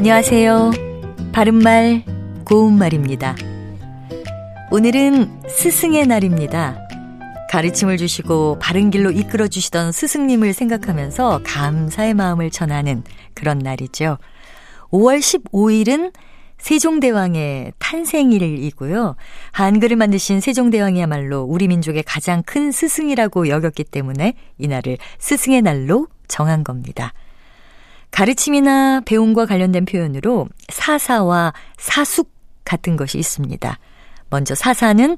안녕하세요. 바른말, 고운말입니다. 오늘은 스승의 날입니다. 가르침을 주시고 바른 길로 이끌어 주시던 스승님을 생각하면서 감사의 마음을 전하는 그런 날이죠. 5월 15일은 세종대왕의 탄생일이고요. 한글을 만드신 세종대왕이야말로 우리 민족의 가장 큰 스승이라고 여겼기 때문에 이날을 스승의 날로 정한 겁니다. 가르침이나 배움과 관련된 표현으로 사사와 사숙 같은 것이 있습니다. 먼저 사사는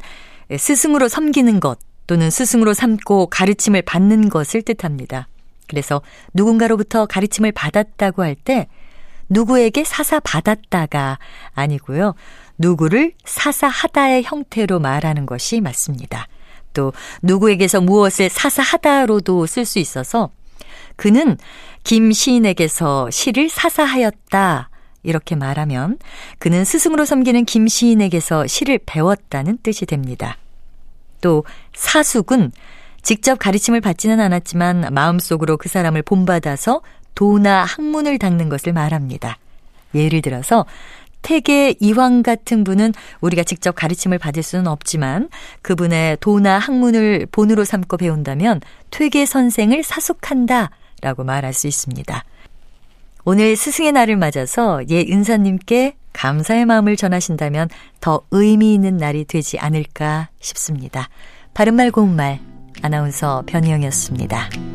스승으로 섬기는 것 또는 스승으로 삼고 가르침을 받는 것을 뜻합니다. 그래서 누군가로부터 가르침을 받았다고 할 때 누구에게 사사 받았다가 아니고요. 누구를 사사하다의 형태로 말하는 것이 맞습니다. 또 누구에게서 무엇을 사사하다로도 쓸 수 있어서 그는 김 시인에게서 시를 사사하였다. 이렇게 말하면 그는 스승으로 섬기는 김 시인에게서 시를 배웠다는 뜻이 됩니다. 또 사숙은 직접 가르침을 받지는 않았지만 마음속으로 그 사람을 본받아서 도나 학문을 닦는 것을 말합니다. 예를 들어서 태계 이황 같은 분은 우리가 직접 가르침을 받을 수는 없지만 그분의 도나 학문을 본으로 삼고 배운다면 퇴계 선생을 사숙한다 라고 말할 수 있습니다. 오늘 스승의 날을 맞아서 예 은사님께 감사의 마음을 전하신다면 더 의미 있는 날이 되지 않을까 싶습니다. 바른말 고운말 아나운서 변희영이었습니다.